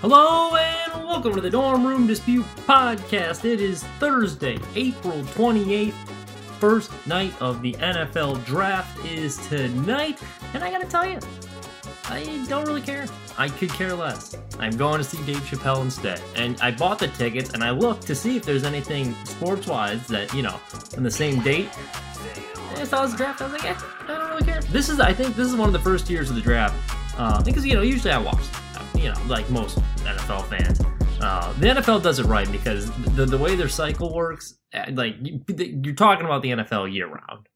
Hello and welcome to the Dorm Room Dispute Podcast. It is Thursday, April 28th. First night of the NFL draft is tonight, and I gotta tell you, I don't really care. I could care less. I'm going to see Dave Chappelle instead. And I bought the tickets and I looked to see if there's anything sports wise that, you know, on the same date. I saw this draft, I was like, eh, I don't really care. This is, I think, this is one of the first years of the draft. Uh, because, you know, usually I watch, you know, like most NFL fans. Uh, the NFL does it right because the, the way their cycle works, eh, like, you, you're talking about the NFL year round.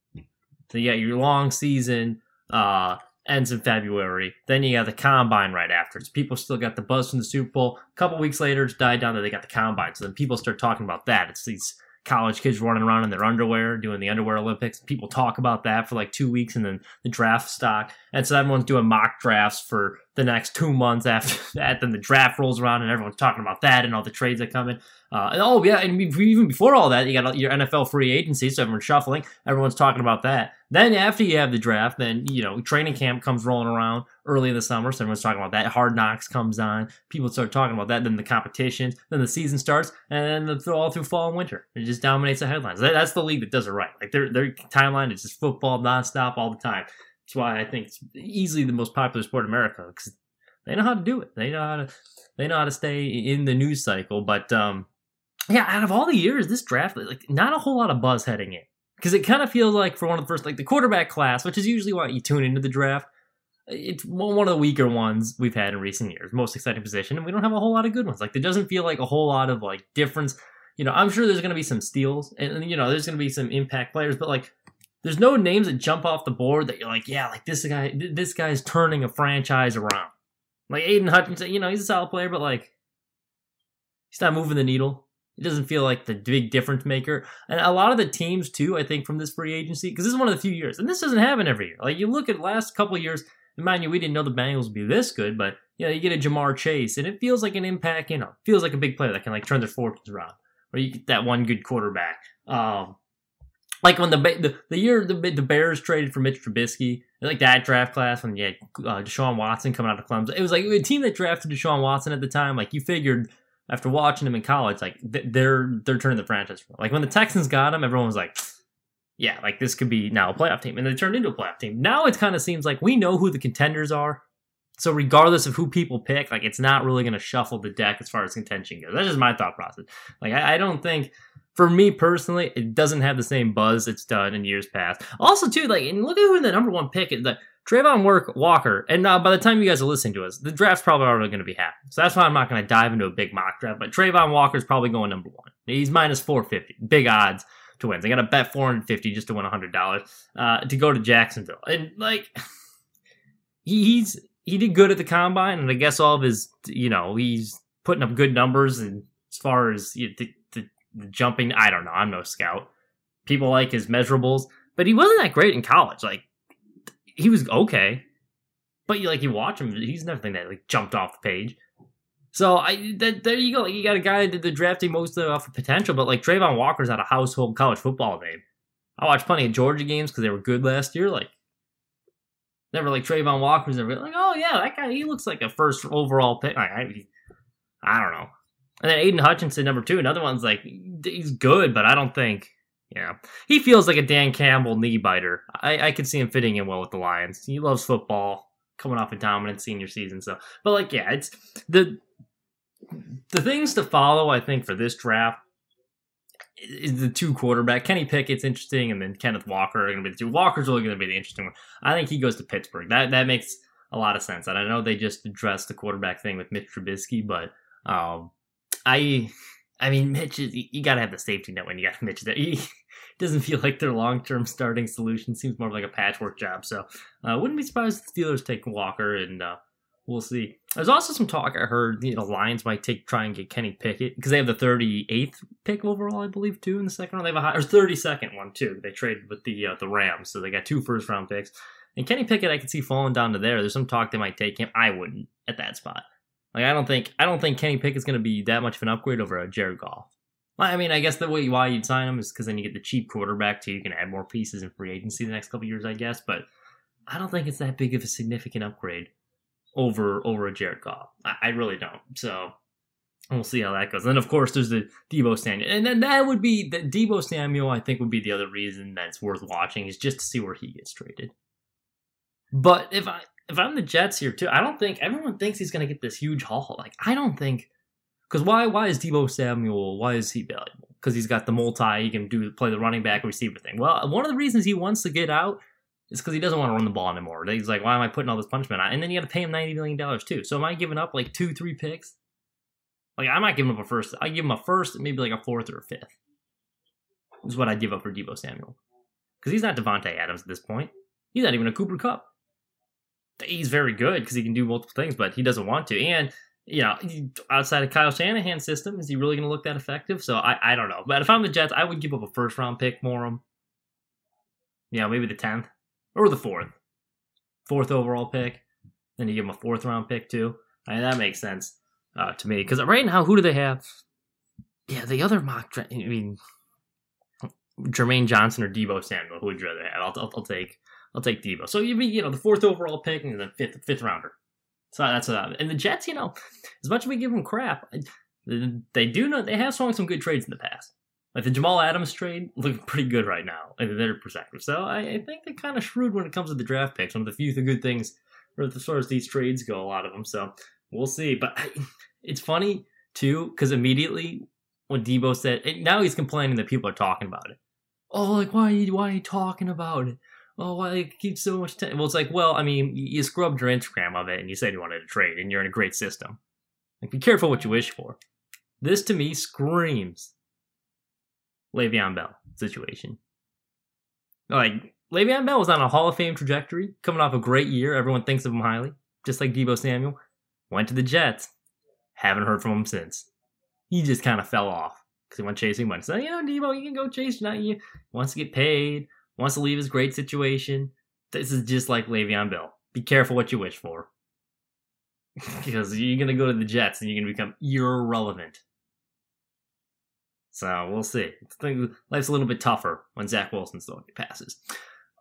So you got your long season, uh, ends in February. Then you got the combine right after. So people still got the buzz from the Super Bowl. A couple weeks later, it's died down that they got the combine. So then people start talking about that. It's these college kids running around in their underwear doing the underwear Olympics. People talk about that for like two weeks and then the draft stock. And so everyone's doing mock drafts for the next two months after that. Then the draft rolls around and everyone's talking about that and all the trades that come in. Uh, and oh, yeah. And even before all that, you got your NFL free agency. So everyone's shuffling. Everyone's talking about that. Then after you have the draft, then, you know, training camp comes rolling around early in the summer. So everyone's talking about that. Hard knocks comes on. People start talking about that. Then the competition. Then the season starts. And then the, all through fall and winter. It just dominates the headlines. That, that's the league that does it right. Like their, their timeline is just football nonstop all the time. That's why I think it's easily the most popular sport in America because they know how to do it. They know how to they know how to stay in the news cycle. But um, yeah, out of all the years, this draft like not a whole lot of buzz heading in because it kind of feels like for one of the first like the quarterback class, which is usually why you tune into the draft. It's one of the weaker ones we've had in recent years. Most exciting position, and we don't have a whole lot of good ones. Like there doesn't feel like a whole lot of like difference. You know, I'm sure there's going to be some steals, and, and you know, there's going to be some impact players, but like there's no names that jump off the board that you're like, yeah, like this guy, this guy's turning a franchise around. Like Aidan Hutchinson, you know, he's a solid player, but like he's not moving the needle. It doesn't feel like the big difference maker. And a lot of the teams too, I think, from this free agency, because this is one of the few years, and this doesn't happen every year. Like you look at last couple years, and mind you, we didn't know the Bengals would be this good, but you know, you get a Ja'Marr Chase, and it feels like an impact. You know, feels like a big player that can like turn their fortunes around, or you get that one good quarterback. Um, like when the the, the year the, the Bears traded for Mitch Trubisky, like that draft class when you had uh, Deshaun Watson coming out of Clemson, it was like a team that drafted Deshaun Watson at the time. Like you figured after watching him in college, like they're they're turning the franchise. Like when the Texans got him, everyone was like, yeah, like this could be now a playoff team, and they turned into a playoff team. Now it kind of seems like we know who the contenders are. So regardless of who people pick, like it's not really going to shuffle the deck as far as contention goes. That's just my thought process. Like I, I don't think for me personally, it doesn't have the same buzz it's done in years past. Also, too, like, and look at who the number one pick is. The Travon Work Walker, and uh, by the time you guys are listening to us, the draft's probably already going to be happening. So that's why I'm not going to dive into a big mock draft. But Travon Walker's probably going number one. He's minus 450, big odds to win. I got to bet 450 just to win $100 uh, to go to Jacksonville. And like, he's he did good at the combine, and I guess all of his, you know, he's putting up good numbers and as far as you know, the, the, the jumping. I don't know. I'm no scout. People like his measurables, but he wasn't that great in college. Like he was okay, but you like you watch him, he's nothing that like jumped off the page. So I that, there you go. You got a guy that did the drafting mostly off of potential, but like Travon Walker's not a household college football name. I watched plenty of Georgia games because they were good last year. Like never like Travon Walker's never like, oh yeah, that guy he looks like a first overall pick. I, I, I don't know. And then Aidan Hutchinson, number two, another one's like he's good, but I don't think yeah. He feels like a Dan Campbell knee biter. I, I could see him fitting in well with the Lions. He loves football, coming off a dominant senior season. So but like yeah, it's the the things to follow, I think, for this draft is the two quarterback. Kenny Pickett's interesting, and then Kenneth Walker are going to be the two. Walker's really going to be the interesting one. I think he goes to Pittsburgh. That that makes a lot of sense. And I know they just addressed the quarterback thing with Mitch Trubisky, but um, I, I mean, Mitch is you got to have the safety net when you got Mitch there. He doesn't feel like their long term starting solution. Seems more like a patchwork job. So uh, wouldn't be surprised if the Steelers take Walker and. Uh, we'll see. There's also some talk I heard, you know, Lions might take try and get Kenny Pickett because they have the 38th pick overall, I believe, too in the second round. They have a high, or 32nd one too. They traded with the uh, the Rams, so they got two first round picks. And Kenny Pickett, I could see falling down to there. There's some talk they might take him. I wouldn't at that spot. Like I don't think I don't think Kenny Pickett's going to be that much of an upgrade over a Jared Goff. I mean, I guess the way why you'd sign him is because then you get the cheap quarterback too. You can add more pieces in free agency the next couple years, I guess. But I don't think it's that big of a significant upgrade over over a Jared Goff. I, I really don't. So we'll see how that goes. And of course, there's the Deebo Samuel, and then that would be the Deebo Samuel. I think would be the other reason that's worth watching is just to see where he gets traded. But if I if I'm the Jets here too, I don't think everyone thinks he's going to get this huge haul. Like I don't think because why why is Deebo Samuel why is he valuable? Because he's got the multi, he can do play the running back receiver thing. Well, one of the reasons he wants to get out is because he doesn't want to run the ball anymore. He's like, why am I putting all this punishment on? And then you got to pay him ninety million dollars too. So am I giving up like two, three picks? Like I might give him up a first. I give him a first, maybe like a fourth or a fifth. Is what I give up for Deebo Samuel because he's not Davante Adams at this point. He's not even a Cooper Kupp. he's very good because he can do multiple things, but he doesn't want to. And you know, outside of Kyle Shanahan's system, is he really going to look that effective? So I, I don't know. But if I'm the Jets, I would give up a first round pick for him. Yeah, maybe the tenth or the fourth, fourth overall pick. Then you give him a fourth round pick too. I mean, that makes sense uh, to me because right now, who do they have? Yeah, the other mock. I mean, Jermaine Johnson or Deebo Samuel. Who would you rather have? I'll, I'll, I'll take I'll take Deebo. So you be you know the fourth overall pick and the fifth fifth rounder. So that's what and the Jets. You know, as much as we give them crap, they do know they have swung some good trades in the past. Like the Jamal Adams trade looking pretty good right now in their perspective. So I, I think they're kind of shrewd when it comes to the draft picks. One of the few the good things as far as these trades go, a lot of them. So we'll see. But I, it's funny too because immediately when Deebo said, now he's complaining that people are talking about it. Oh, like why? are you Why are you talking about it? Oh, why you keep so much time? Well, it's like, well, I mean, you scrubbed your Instagram of it and you said you wanted to trade and you're in a great system. Like, be careful what you wish for. This to me screams Le'Veon Bell situation. Like, Le'Veon Bell was on a Hall of Fame trajectory, coming off a great year. Everyone thinks of him highly, just like Deebo Samuel. Went to the Jets. Haven't heard from him since. He just kind of fell off because he went chasing money. So, you know, Deebo, you can go chase. Not you. Wants to get paid wants to leave his great situation. This is just like Le'Veon Bell. Be careful what you wish for. because you're going to go to the Jets and you're going to become irrelevant. So we'll see. Life's a little bit tougher when Zach Wilson's throwing passes.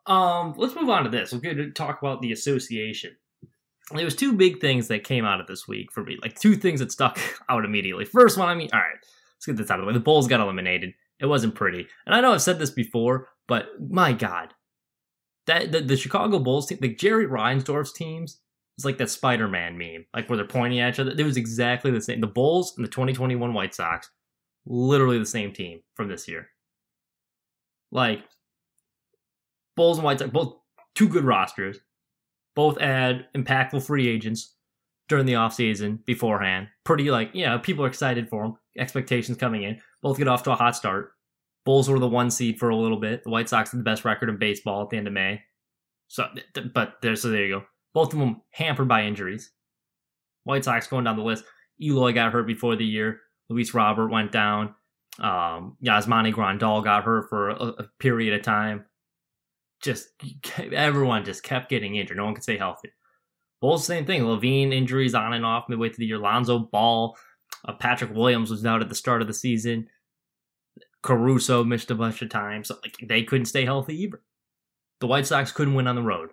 Um, let's move on to this. We're going to talk about the association. There was two big things that came out of this week for me, like two things that stuck out immediately. First one, I mean, all right, let's get this out of the way. The Bulls got eliminated. It wasn't pretty, and I know I've said this before, but my God, that the, the Chicago Bulls team, like Jerry Reinsdorf's teams, it's like that Spider-Man meme, like where they're pointing at each other. It was exactly the same. The Bulls and the 2021 White Sox, literally the same team from this year. Like Bulls and White Sox, both two good rosters, both add impactful free agents during the offseason beforehand. Pretty like, yeah, people are excited for them. Expectations coming in. Both get off to a hot start. Bulls were the one seed for a little bit. The White Sox had the best record in baseball at the end of May. So, but there's so there you go. Both of them hampered by injuries. White Sox going down the list. Eloy got hurt before the year. Luis Robert went down. Um, Yasmani Grandal got hurt for a, a period of time. Just everyone just kept getting injured. No one could stay healthy. Bulls, same thing. LaVine injuries on and off midway through the year. Lonzo Ball, uh, Patrick Williams was out at the start of the season. Caruso missed a bunch of times. Like they couldn't stay healthy either. The White Sox couldn't win on the road.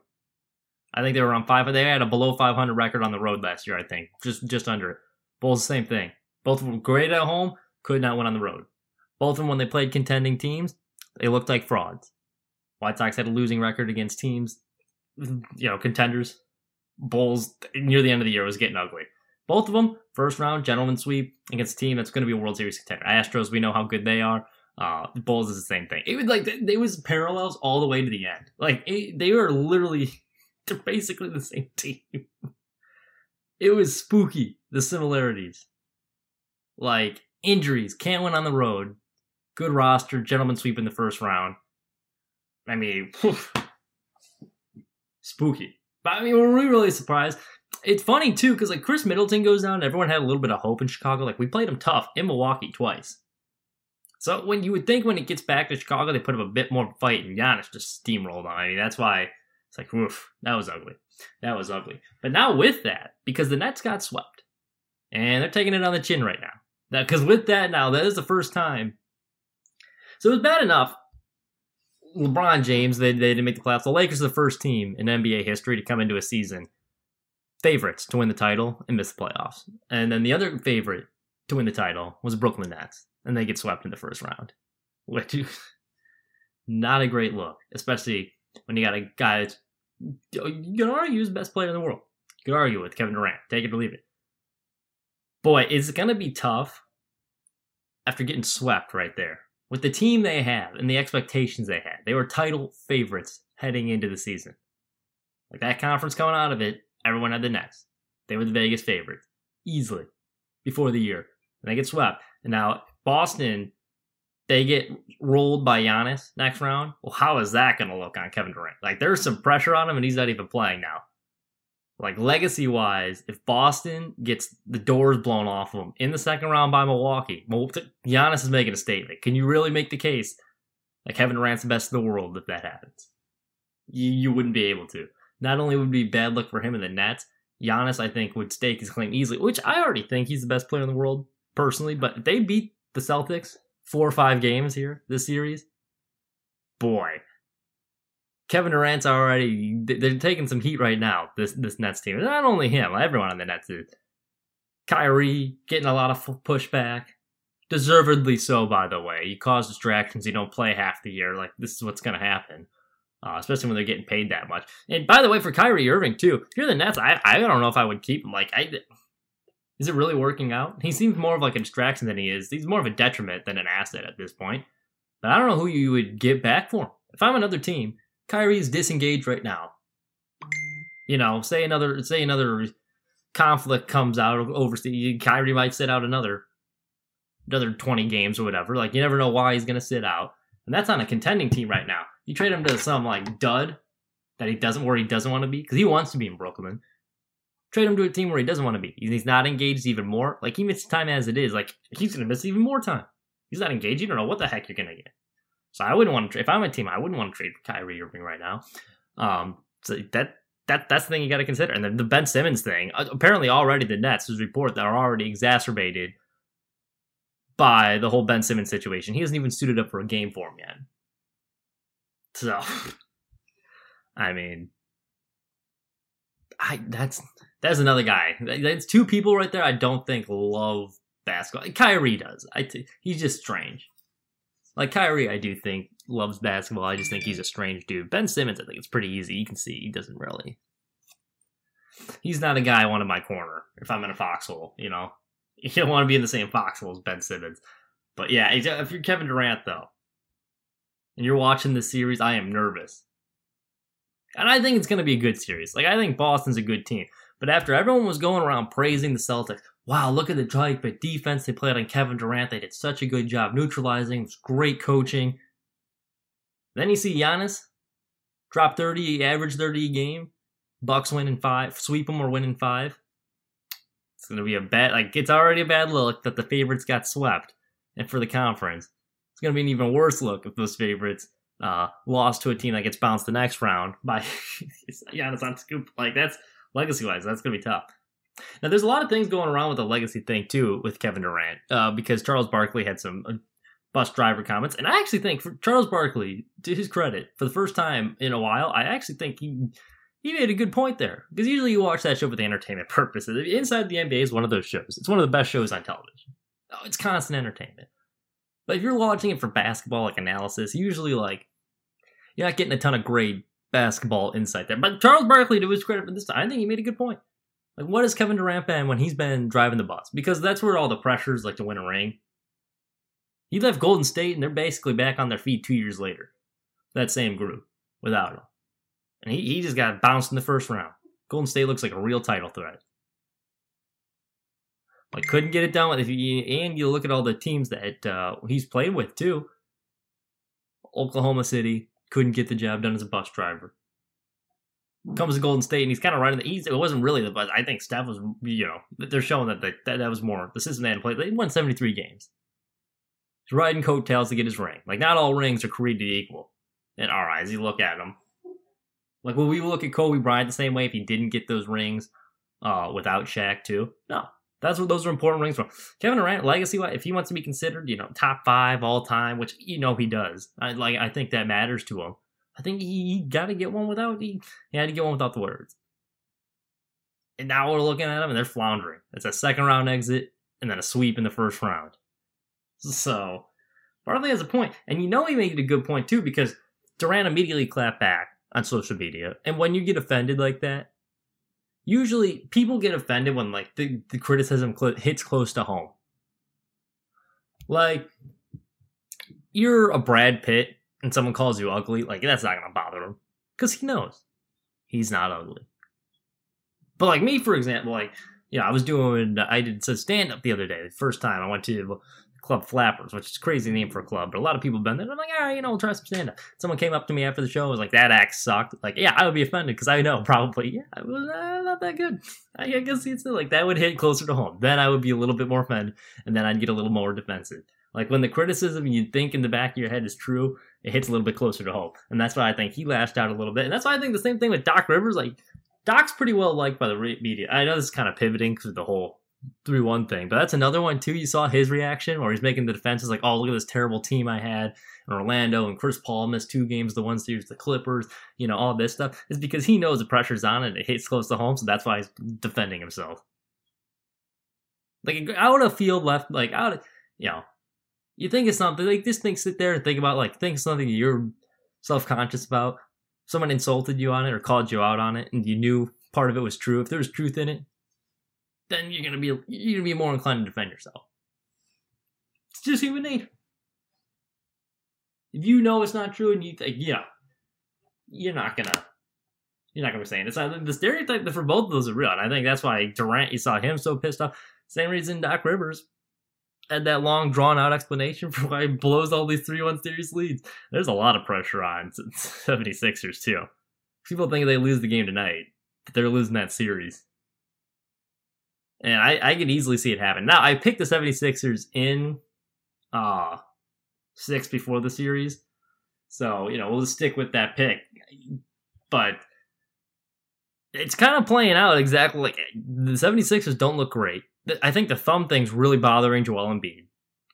I think they were on five. They had a below 500 record on the road last year. I think just just under it. Bulls same thing. Both were great at home, could not win on the road. Both of them when they played contending teams, they looked like frauds. White Sox had a losing record against teams, you know, contenders. Bulls near the end of the year was getting ugly. Both of them first round gentleman sweep against a team that's going to be a World Series contender. Astros, we know how good they are. Uh, the Bulls is the same thing. It was like they was parallels all the way to the end. Like it, they were literally they're basically the same team. it was spooky the similarities. Like injuries, can't win on the road. Good roster, gentleman sweep in the first round. I mean, spooky. But I mean, were really, really surprised. It's funny too because like Khris Middleton goes down, everyone had a little bit of hope in Chicago. Like we played them tough in Milwaukee twice. So when you would think when it gets back to Chicago, they put up a bit more fight, and Giannis just steamrolled on. I mean, that's why it's like, oof, that was ugly. That was ugly. But now with that, because the Nets got swept, and they're taking it on the chin right now. Now, Because with that now, that is the first time. So it was bad enough. LeBron James, they, they didn't make the playoffs. The Lakers are the first team in NBA history to come into a season favorites to win the title and miss the playoffs. And then the other favorite to win the title was Brooklyn Nets, and they get swept in the first round, which not a great look, especially when you got a guy that's you can argue is the best player in the world. You could argue with Kevin Durant, take it or leave it. Boy, it's gonna be tough after getting swept right there with the team they have and the expectations they had. They were title favorites heading into the season. Like that conference coming out of it, everyone had the Nets. They were the Vegas favorites easily before the year. And they get swept. And now Boston, they get rolled by Giannis next round. Well, how is that going to look on Kevin Durant? Like there's some pressure on him and he's not even playing now. Like legacy wise, if Boston gets the doors blown off of them in the second round by Milwaukee, Giannis is making a statement. Can you really make the case that Kevin Durant's the best in the world if that happens? You, you wouldn't be able to. Not only would it be bad luck for him and the Nets, Giannis, I think, would stake his claim easily, which I already think he's the best player in the world personally. But if they beat the Celtics four or five games here this series, boy, Kevin Durant's already they're taking some heat right now. This this Nets team, not only him, everyone on the Nets is. Kyrie getting a lot of pushback, deservedly so. By the way, you cause distractions. You don't play half the year. Like this is what's going to happen, uh, especially when they're getting paid that much. And by the way, for Kyrie Irving too, if you're the Nets, I I don't know if I would keep him. Like I. Is it really working out? He seems more of like a distraction than he is. He's more of a detriment than an asset at this point. But I don't know who you would get back for. If I'm another team, Kyrie's disengaged right now. You know, say another say another conflict comes out overseas, Kyrie might sit out another another 20 games or whatever. Like you never know why he's to sit out. And that's on a contending team right now. You trade him to some like dud that he doesn't where he doesn't want to be because he wants to be in Brooklyn. Trade him to a team where he doesn't want to be. He's not engaged even more. Like he misses time as it is. Like he's to miss even more time. He's not engaged. You don't know what the heck you're to get. So I wouldn't want to. If I'm a team, I wouldn't want to trade Kyrie Irving right now. Um, so that that that's the thing you got to consider. And then the Ben Simmons thing. Uh, apparently, already the Nets report that are already exacerbated by the whole Ben Simmons situation. He hasn't even suited up for a game for him yet. So, I mean, I that's that's another guy. That's two people right there. I don't think love basketball. Kyrie does. I t- he's just strange. Like Kyrie, I do think loves basketball. I just think he's a strange dude. Ben Simmons, I think it's pretty easy. You can see he doesn't really. He's not a guy I want in my corner if I'm in a foxhole, you know? You don't want to be in the same foxhole as Ben Simmons. But yeah, if you're Kevin Durant, though, and you're watching this series, I am nervous. And I think it's going to be a good series. Like, I think Boston's a good team. But after everyone was going around praising the Celtics, wow, look at the type of defense they played on Kevin Durant. They did such a good job neutralizing. It's great coaching. Then you see Giannis drop 30, average 30 a game. Bucks win in five, sweep them or win in five. It's going to be a bad, like, it's already a bad look that the favorites got swept and for the conference. It's going to be an even worse look if those favorites uh, lost to a team that gets bounced the next round by Giannis scoop. Like, that's legacy wise, that's to be tough. Now, there's a lot of things going around with the legacy thing too with Kevin Durant, uh, because Charles Barkley had some uh, bus driver comments, and I actually think for Charles Barkley, to his credit, for the first time in a while, I actually think he he made a good point there because usually you watch that show for the entertainment purposes. Inside the NBA is one of those shows. It's one of the best shows on television. Oh, it's constant entertainment. But if you're watching it for basketball like analysis, usually like you're not getting a ton of great basketball insight there. But Charles Barkley, to his credit for this time, I think he made a good point. Like, what has Kevin Durant been when he's been driving the bus? Because that's where all the pressures, like to win a ring. He left Golden State, and they're basically back on their feet two years later. That same group without him, and he he just got bounced in the first round. Golden State looks like a real title threat. Couldn't get it done with if you and you look at all the teams that uh, he's played with too. Oklahoma City couldn't get the job done as a bus driver comes to Golden State and he's kind of running the. He's, it wasn't really the buzz. I think Steph was, you know, they're showing that that, that was more the system had played. They won 73 games. He's riding coattails to get his ring. Like, not all rings are created equal in our eyes. You look at them. Like, will we look at Kobe Bryant the same way if he didn't get those rings uh, without Shaq, too? No. That's what those are important rings for. Kevin Durant, legacy, if he wants to be considered, you know, top five all time, which you know he does. I like. I think that matters to him. I think he, he got to get one without he, he had to get one without the words. And now we're looking at them and they're floundering. It's a second round exit and then a sweep in the first round. So Barkley has a. And you know he made a good point too because Durant immediately clapped back on social media. And when you get offended like that, usually people get offended when like the, the criticism cl- hits close to home. Like you're a Brad Pitt and someone calls you ugly, like that's not gonna bother him because he knows he's not ugly. But like me, for example, like yeah, I was doing I did some stand up the other day. The first time I went to Club Flappers, which is a crazy name for a club, but a lot of people have been there. I'm like, all right, you know, we'll try some stand up. Someone came up to me after the show, and was like, that act sucked. Like, yeah, I would be offended because I know probably, yeah, it was uh, not that good. I, I guess it's like that would hit closer to home. Then I would be a little bit more offended, and then I'd get a little more defensive. Like when the criticism you think in the back of your head is true, it hits a little bit closer to home. And that's why I think he lashed out a little bit. And that's why I think the same thing with Doc Rivers. Like, Doc's pretty well liked by the media. I know this is kind of pivoting because the whole 3 1 thing, but that's another one too. You saw his reaction where he's making the defenses like, oh, look at this terrible team I had in Orlando and Chris Paul missed two games, the one series, the Clippers, you know, all this stuff. Is because he knows the pressure's on and it hits close to home, so that's why he's defending himself. Like, out of field left, like, out of, you know, you think it's something like this thing sit there and think about like think something you're self-conscious about someone insulted you on it or called you out on it and you knew part of it was true if there was truth in it then you're gonna be you're gonna be more inclined to defend yourself it's just human nature if you know it's not true and you think yeah you're not gonna you're not gonna be saying it. It's the stereotype for both of those are real, and I think that's why Durant. You saw him so pissed off. Same reason Doc Rivers had that long drawn out explanation for why he blows all these 3 1 series leads. There's a lot of pressure on 76ers, too. People think they lose the game tonight, but they're losing that series. And I, I can easily see it happen. Now, I picked the 76ers in uh, six before the series. So, you know, we'll just stick with that pick. But it's kind of playing out exactly like the 76ers don't look great. I think the thumb thing's really bothering Joel Embiid,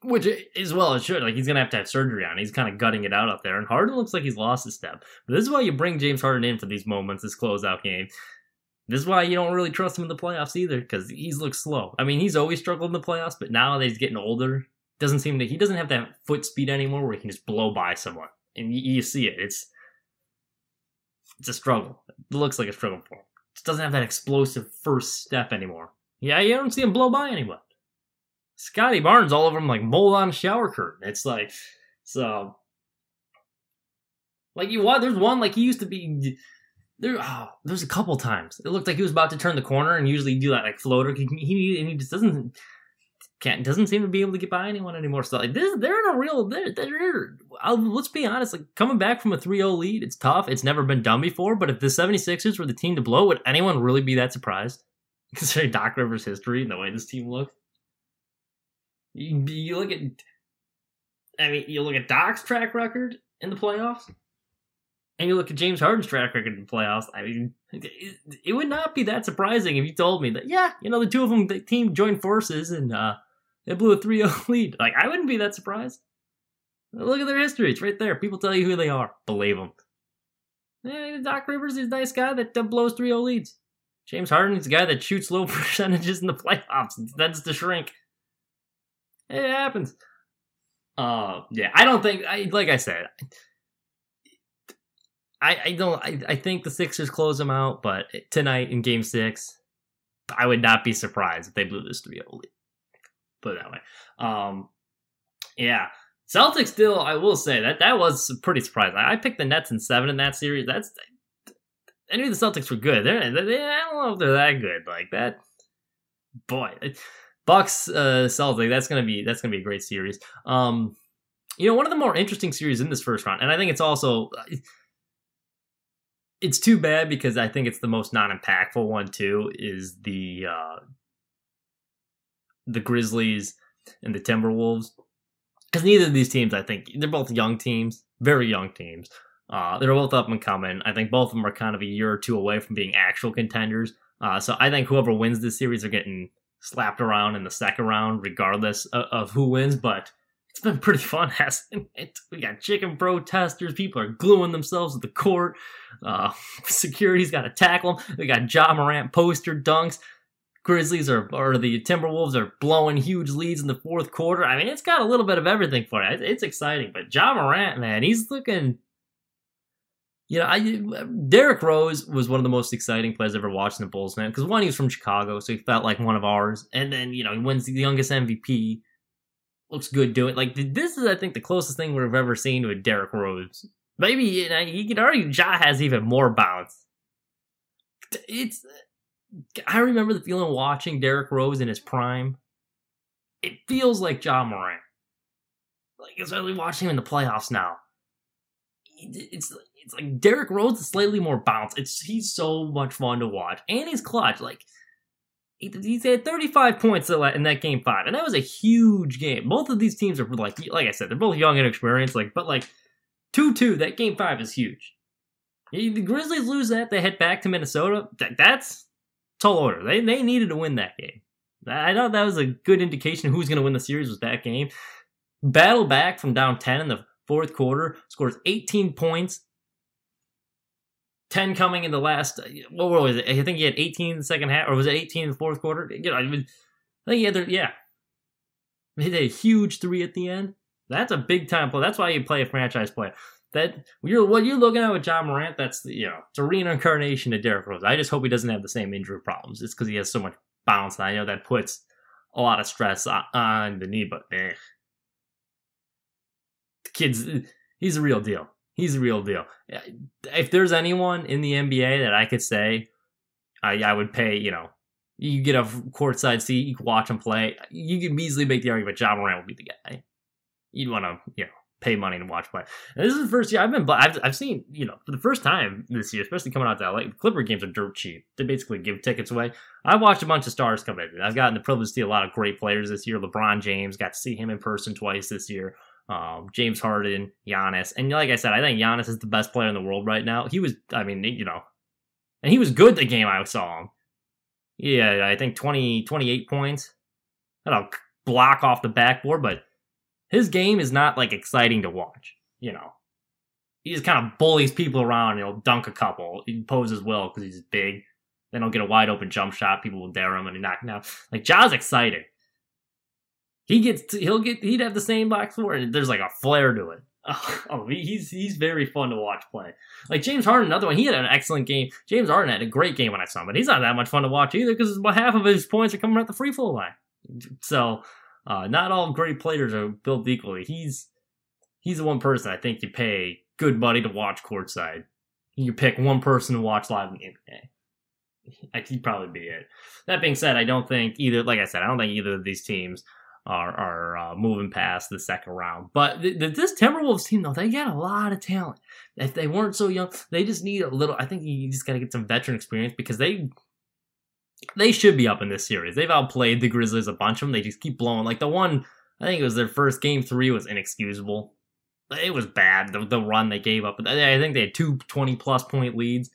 which is well it should. Like he's gonna have to have surgery on. It. He's kind of gutting it out up there, and Harden looks like he's lost his step. But this is why you bring James Harden in for these moments, this closeout game. This is why you don't really trust him in the playoffs either, because he's looked slow. I mean, he's always struggled in the playoffs, but now that he's getting older, doesn't seem to he doesn't have that foot speed anymore where he can just blow by someone, and you, you see it. It's it's a struggle. It looks like a struggle for him. Just doesn't have that explosive first step anymore. Yeah, you don't see him blow by anyone. Scottie Barnes all over him like mold on a shower curtain. It's like so. Like you what? There's one like he used to be. There, oh, there's a couple times it looked like he was about to turn the corner and usually do that like floater. He, he he just doesn't can't doesn't seem to be able to get by anyone anymore. So like this, they're in a real. They're, they're let's be honest. Like coming back from a 3-0 lead, it's tough. It's never been done before. But if the 76ers were the team to blow, would anyone really be that surprised? considering Doc Rivers' history and the way this team looks. You, you look at, I mean, you look at Doc's track record in the playoffs, and you look at James Harden's track record in the playoffs. I mean, it, it would not be that surprising if you told me that, yeah, you know, the two of them, the team joined forces and uh, they blew a 3 0 lead. Like, I wouldn't be that surprised. Look at their history. It's right there. People tell you who they are. Believe them. Yeah, Doc Rivers is a nice guy that blows 3 0 leads. James Harden is a guy that shoots low percentages in the playoffs and tends to shrink. It happens. Uh, yeah, I don't think. I like I said. I, I don't. I, I think the Sixers close them out, but tonight in Game Six, I would not be surprised if they blew this 3 0 lead. Put it that way. Um, yeah, Celtics still. I will say that that was pretty surprising. I picked the Nets in seven in that series. That's I knew the Celtics were good. They're, they, I don't know if they're that good. Like that, boy, Bucks uh, Celtics. That's gonna be that's gonna be a great series. Um, you know, one of the more interesting series in this first round, and I think it's also it's too bad because I think it's the most non-impactful one too. Is the uh, the Grizzlies and the Timberwolves because neither of these teams, I think, they're both young teams, very young teams. Uh, they're both up and coming. I think both of them are kind of a year or two away from being actual contenders. Uh, so I think whoever wins this series are getting slapped around in the second round, regardless of, of who wins. But it's been pretty fun, hasn't it? We got chicken protesters. People are gluing themselves to the court. Uh, security's got to tackle them. We got Ja Morant poster dunks. Grizzlies are, or the Timberwolves are blowing huge leads in the fourth quarter. I mean, it's got a little bit of everything for it. It's exciting. But Ja Morant, man, he's looking. You know, I Derrick Rose was one of the most exciting players I ever watched in the Bulls, man. Because one, he was from Chicago, so he felt like one of ours. And then, you know, he wins the youngest MVP looks good doing. Like this is, I think, the closest thing we've ever seen with Derrick Rose. Maybe you, know, you could argue Ja has even more bounce. It's. I remember the feeling watching Derrick Rose in his prime. It feels like Ja Morant. Like especially watching him in the playoffs now. It's it's like Derrick Rose is slightly more bounce. It's he's so much fun to watch, and he's clutch. Like he had 35 points in that game five, and that was a huge game. Both of these teams are like, like I said, they're both young and experienced. Like, but like two two, that game five is huge. The Grizzlies lose that, they head back to Minnesota. That, that's tall order. They they needed to win that game. I thought that was a good indication who's going to win the series was that game. Battle back from down 10 in the fourth quarter, scores 18 points, 10 coming in the last, what was it? I think he had 18 in the second half, or was it 18 in the fourth quarter? You know, I, think he had, yeah. He hit a huge three at the end. That's a big time play. That's why you play a franchise player. That you're what you're looking at with Ja Morant. That's the, you know it's a reincarnation of Derrick Rose. I just hope he doesn't have the same injury problems. It's because he has so much bounce. And I know that puts a lot of stress on, on the knee, but eh. the kid's he's a real deal. He's a real deal. If there's anyone in the NBA that I could say I, I would pay, you know, you get a courtside seat, you can watch him play. You can easily make the argument Ja Morant would be the guy. You'd want to, you know, pay money to watch play. And this is the first year I've been, I've, I've seen, you know, for the first time this year, especially coming out to LA, Clipper games are dirt cheap. They basically give tickets away. I watched a bunch of stars come in. I've gotten the privilege to see a lot of great players this year. LeBron James, got to see him in person twice this year um, James Harden, Giannis, and like I said, I think Giannis is the best player in the world right now. He was, I mean, you know, and he was good the game I saw him. Yeah, I think 20, 28 points. I don't block off the backboard, but his game is not like exciting to watch. You know, he just kind of bullies people around. He'll dunk a couple. He poses well because he's big. Then he'll get a wide open jump shot. People will dare him and he knock him out. Like Ja's exciting. He gets to, he'll get he'd have the same box score and there's like a flair to it. Oh, he's he's very fun to watch play. Like James Harden, another one. He had an excellent game. James Harden had a great game when I saw him, but he's not that much fun to watch either because about half of his points are coming at the free throw line. So, uh, not all great players are built equally. He's he's the one person I think you pay good money to watch courtside. You pick one person to watch live in the NBA. He'd probably be it. That being said, I don't think either. Like I said, I don't think either of these teams are are uh, moving past the second round. But the, the, this Timberwolves team, though, they got a lot of talent. If they weren't so young, they just need a little. I think you just got to get some veteran experience because they they should be up in this series. They've outplayed the Grizzlies a bunch of them. They just keep blowing. Like the one, I think it was their first game three was inexcusable. It was bad. The, the run they gave up. I think they had two 20 plus point leads,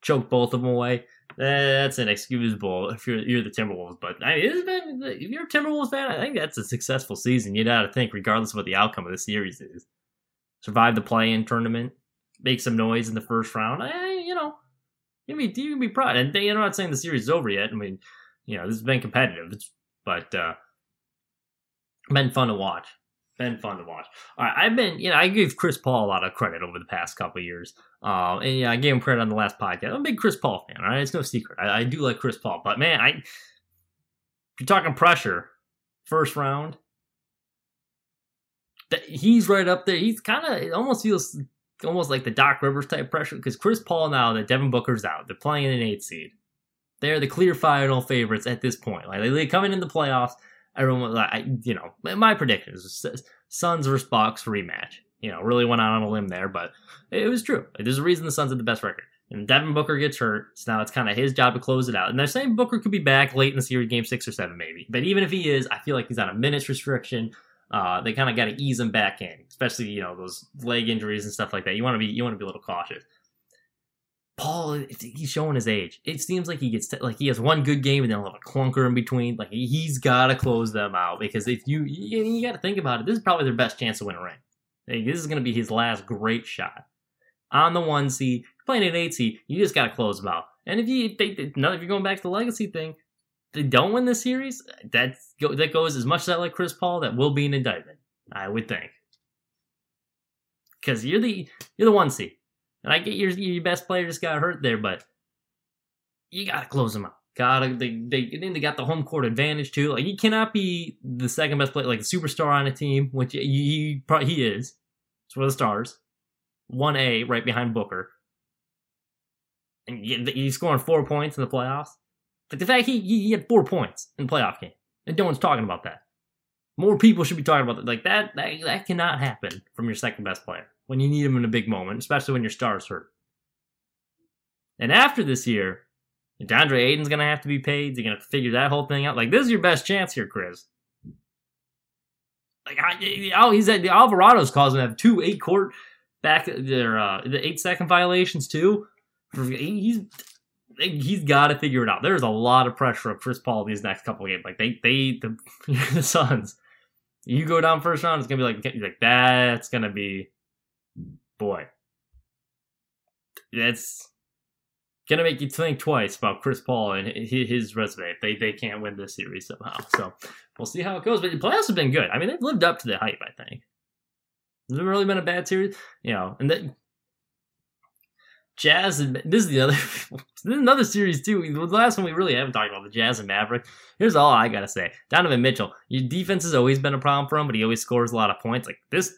choked both of them away that's inexcusable if you're you're the Timberwolves. But I mean, it's been, if you're a Timberwolves fan, I think that's a successful season. You got to think, regardless of what the outcome of the series is, survive the play-in tournament, make some noise in the first round. I, you know, you can be you can be proud. And they, I'm not saying the series is over yet. I mean, you know, this has been competitive, it's, but uh, been fun to watch been fun to watch. All right, I've been, you know, I give Chris Paul a lot of credit over the past couple years. Uh, and yeah, I gave him credit on the last podcast. I'm a big Chris Paul fan. All right, it's no secret. I, I do like Chris Paul, but man, I you're talking pressure, first round, that he's right up there. He's kind of it almost feels almost like the Doc Rivers type pressure because Chris Paul now that Devin Booker's out, they're playing an eight seed. They're the clear final favorites at this point. Like they coming in the playoffs everyone, was like, you know, my prediction is Suns versus Bucks rematch. You know, really went out on a limb there, but it was true. There's a reason the Suns had the best record. And Devin Booker gets hurt, so now it's kind of his job to close it out. And they're saying Booker could be back late in the series, game six or seven, maybe. But even if he is, I feel like he's on a minutes restriction. Uh, they kind of got to ease him back in, especially you know those leg injuries and stuff like that. You want to be you want to be a little cautious. Paul, he's showing his age. It seems like he gets t- like he has one good game and then a clunker in between. Like he's got to close them out because if you you, you got to think about it, this is probably their best chance to win a ring. Like, this is going to be his last great shot on the one seed. Playing an eight seed, you just got to close them out. And if you if, they, if you're going back to the legacy thing, they don't win this series. That that goes as much as I like Chris Paul. That will be an indictment, I would think, because you're the you're the one seed. And I get your your best player just got hurt there, but you gotta close them out. Gotta they they then they got the home court advantage too. Like you cannot be the second best player, like a superstar on a team, which he he, he is. It's one of the stars, one A right behind Booker, and he's scoring four points in the playoffs. But the fact he he had four points in the playoff game, and no one's talking about that. More people should be talking about that. Like that that that cannot happen from your second best player when you need him in a big moment, especially when your star's hurt. And after this year, DeAndre Ayton's to have to be paid. You're going to figure that whole thing out. Like, this is your best chance here, Chris. Like, oh, he's at the Alvarado's causing have two eight court back there, uh, the eight second violations too. He's he's got to figure it out. There's a lot of pressure on Chris Paul these next couple games. Like they they the, the Suns, you go down first round, it's gonna be like like that's gonna be boy, that's gonna make you think twice about Chris Paul and his resume they, they can't win this series somehow. So we'll see how it goes. But the playoffs have been good. I mean, they've lived up to the hype. I think it hasn't really been a bad series, you know. And then Jazz and this is the other this is another series too. The last one we really haven't talked about the Jazz and Maverick. Here's all I gotta say: Donovan Mitchell. Your defense has always been a problem for him, but he always scores a lot of points. Like this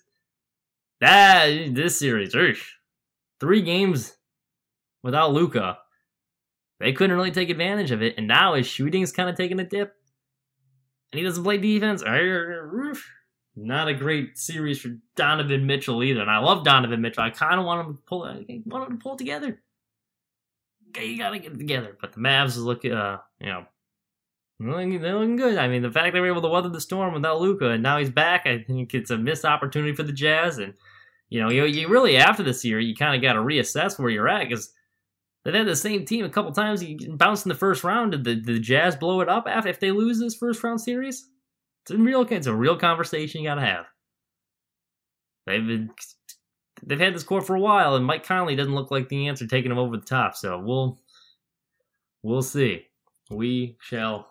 that this series, three games without Luka, they couldn't really take advantage of it, and now his shooting is kind of taking a dip, and he doesn't play defense. Not a great series for Donovan Mitchell either, and I love Donovan Mitchell. I kind of want him to pull, I want him to pull together. You gotta get it together, but the Mavs look, uh, you know, they're looking good. I mean, the fact they were able to weather the storm without Luka, and now he's back, I think it's a missed opportunity for the Jazz, and you know, you, you really after this year, you kind of got to reassess where you're at because they've had the same team a couple times. You bounce in the first round. Did the, the Jazz blow it up after if they lose this first round series? It's a real it's a real conversation you got to have. They've been they've had this core for a while, and Mike Conley doesn't look like the answer taking him over the top. So we'll we'll see. We shall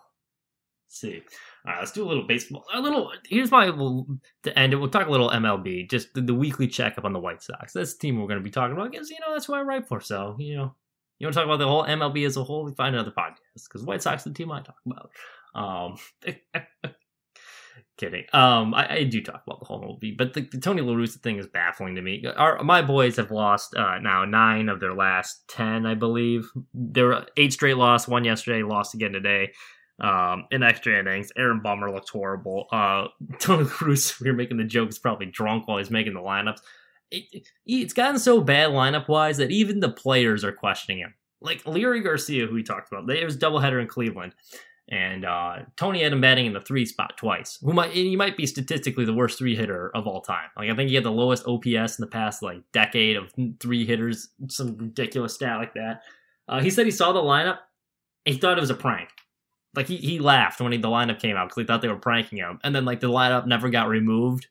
see. All right, let's do a little baseball. A little. Here's my to end it. We'll talk a little MLB, just the, the weekly checkup on the White Sox. That's the team we're going to be talking about because you know that's what I write for. So you know, you want to talk about the whole MLB as a whole, we find another podcast because White Sox is the team I talk about. Um, kidding. Um, I, I, do talk about the whole movie, but the, the Tony La Russa thing is baffling to me. Our my boys have lost uh, now nine of their last ten, I believe. There were eight straight loss, one yesterday, lost again today um, in extra innings. Aaron Bummer looked horrible. Uh, Tony Cruz, we were making the joke, is probably drunk while he's making the lineups. It, it, it's gotten so bad lineup wise that even the players are questioning him. Like Leury Garcia, who we talked about, there was doubleheader in Cleveland, and uh, Tony had him batting in the three spot twice. Who might he might be statistically the worst three hitter of all time. Like I think he had the lowest OPS in the past like decade of three hitters, some ridiculous stat like that. Uh, he said he saw the lineup, he thought it was a prank like he, he laughed when he, the lineup came out because he thought they were pranking him, and then like the lineup never got removed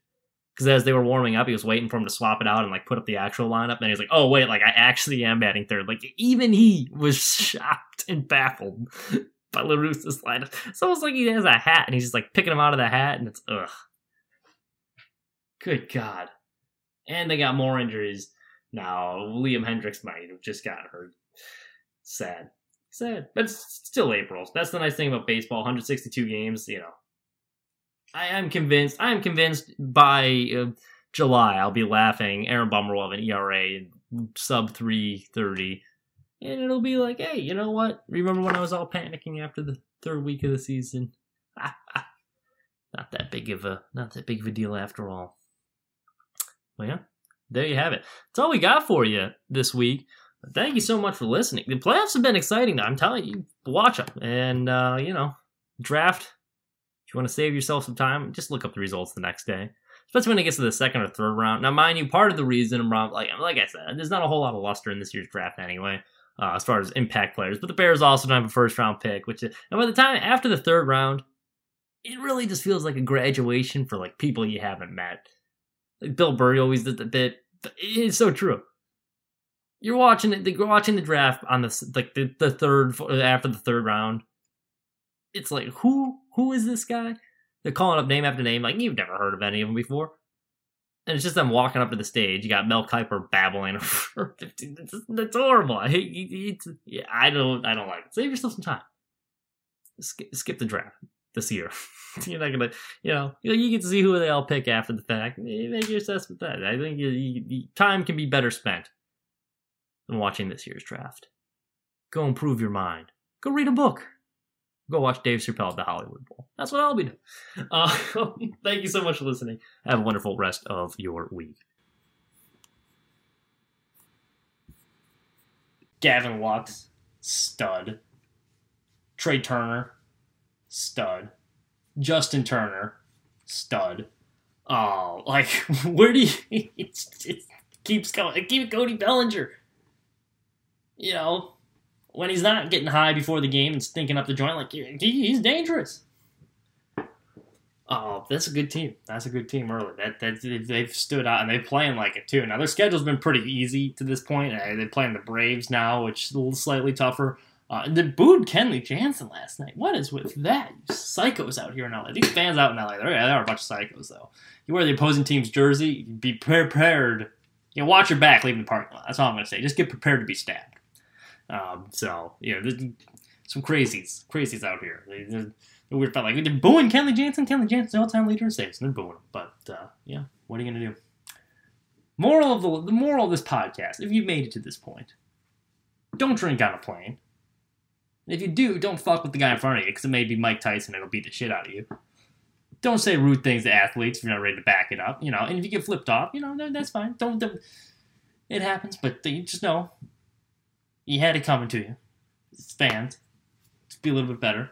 because as they were warming up, he was waiting for him to swap it out and like put up the actual lineup. And he was like, "Oh wait, like I actually am batting third. Like even he was shocked and baffled by La Russa's lineup. It's almost like he has a hat and he's just like picking him out of the hat, and it's ugh. Good God! And they got more injuries now. Liam Hendriks might have just got hurt. Sad sad, but still April. That's the nice thing about baseball. 162 games, you know. I am convinced. I am convinced by uh, July I'll be laughing. Aaron Bummer will have an ERA sub 330, and it'll be like, hey, you know what? Remember when I was all panicking after the third week of the season? not that big of a not that big of a deal after all. Well, yeah, there you have it. That's all we got for you this week. Thank you so much for listening. The playoffs have been exciting. Though. I'm telling you, watch them. And, uh, you know, draft, if you want to save yourself some time, just look up the results the next day. Especially when it gets to the second or third round. Now, mind you, part of the reason, like, like I said, there's not a whole lot of luster in this year's draft anyway. Uh, as far as impact players. But the Bears also don't have a first round pick, which is, and by the time after the third round, it really just feels like a graduation for like people you haven't met. Like Bill Burr always did the bit. It's so true. You're watching it. You're watching the draft on the like the, the third after the third round. It's like who who is this guy? They're calling up name after name, like you've never heard of any of them before. And it's just them walking up to the stage. You got Mel Kiper babbling for 15. It's, it's horrible. I. It's, yeah, I don't. I don't like it. Save yourself some time. Skip, skip the draft this year. You're not gonna, you know, you get to see who they all pick after the fact. Make your assessment that. I think you, you, time can be better spent than watching this year's draft. Go improve your mind. Go read a book go watch Dave Chappelle at the Hollywood Bowl. That's what I'll be doing. Uh, thank you so much for listening. Have a wonderful rest of your week. Gavin Lux, stud. Trea Turner, stud. Justin Turner, stud. Oh, like where do you? It, it keeps going. Keep Cody Bellinger. You know, when he's not getting high before the game and stinking up the joint, like he's dangerous. Oh, that's a good team. That's a good team early. That that they've stood out and they're playing like it too. Now their schedule's been pretty easy to this point. Uh, they're playing the Braves now, which is a little slightly tougher. Uh, they booed Kenley Jansen last night. What is with that? You psychos out here in LA. These fans out in LA, they are a bunch of psychos though. You wear the opposing team's jersey, be prepared. You know, watch your back leaving the parking lot. That's all I'm gonna say. Just get prepared to be stabbed. Um, so you know, some crazies, crazies out here. They, they're, weird felt like they're booing Kenley Jansen. Kenley Jansen's all-time leader in saves, and they're booing him. But uh, yeah, what are you gonna do? Moral of the the moral of this podcast: If you've made it to this point, don't drink on a plane. if you do, don't fuck with the guy in front of you because it may be Mike Tyson and he'll beat the shit out of you. Don't say rude things to athletes if you're not ready to back it up. You know, and if you get flipped off, you know that's fine. Don't. don't it happens, but you just know he had it coming to you. fans. Let's be a little bit better.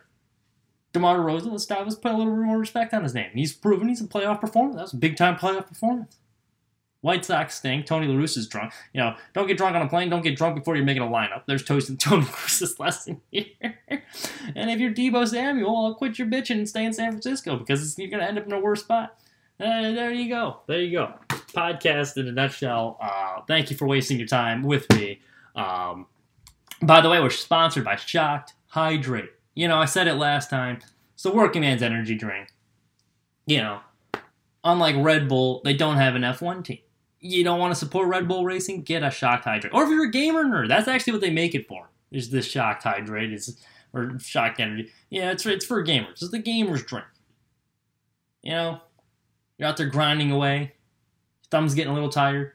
DeMar DeRozan, let's, let's put a little bit more respect on his name. He's proven he's a playoff performer. That was a big time playoff performance. White Sox stink. Tony La Russa's drunk. You know, don't get drunk on a plane. Don't get drunk before you're making a lineup. There's toast and Tony La Russa's lesson here. and if you're Deebo Samuel, I'll quit your bitching and stay in San Francisco because you're going to end up in a worse spot. Uh, there you go. There you go. Podcast in a nutshell. Uh, thank you for wasting your time with me. Um, by the way, we're sponsored by Shocked Hydrate. You know, I said it last time. It's the working man's energy drink. You know, unlike Red Bull, they don't have an F1 team. You don't want to support Red Bull Racing? Get a Shocked Hydrate. Or if you're a gamer nerd, that's actually what they make it for. Is this Shocked Hydrate? Is or Shocked Energy? Yeah, it's it's for gamers. It's the gamers drink. You know, you're out there grinding away, thumb's getting a little tired.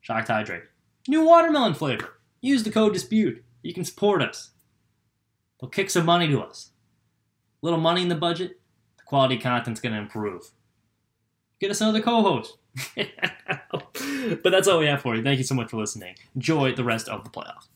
Shocked Hydrate. New watermelon flavor. Use the code dispute. You can support us. They'll kick some money to us. A little money in the budget, the quality content's going to improve. Get us another co host. but that's all we have for you. Thank you so much for listening. Enjoy the rest of the playoffs.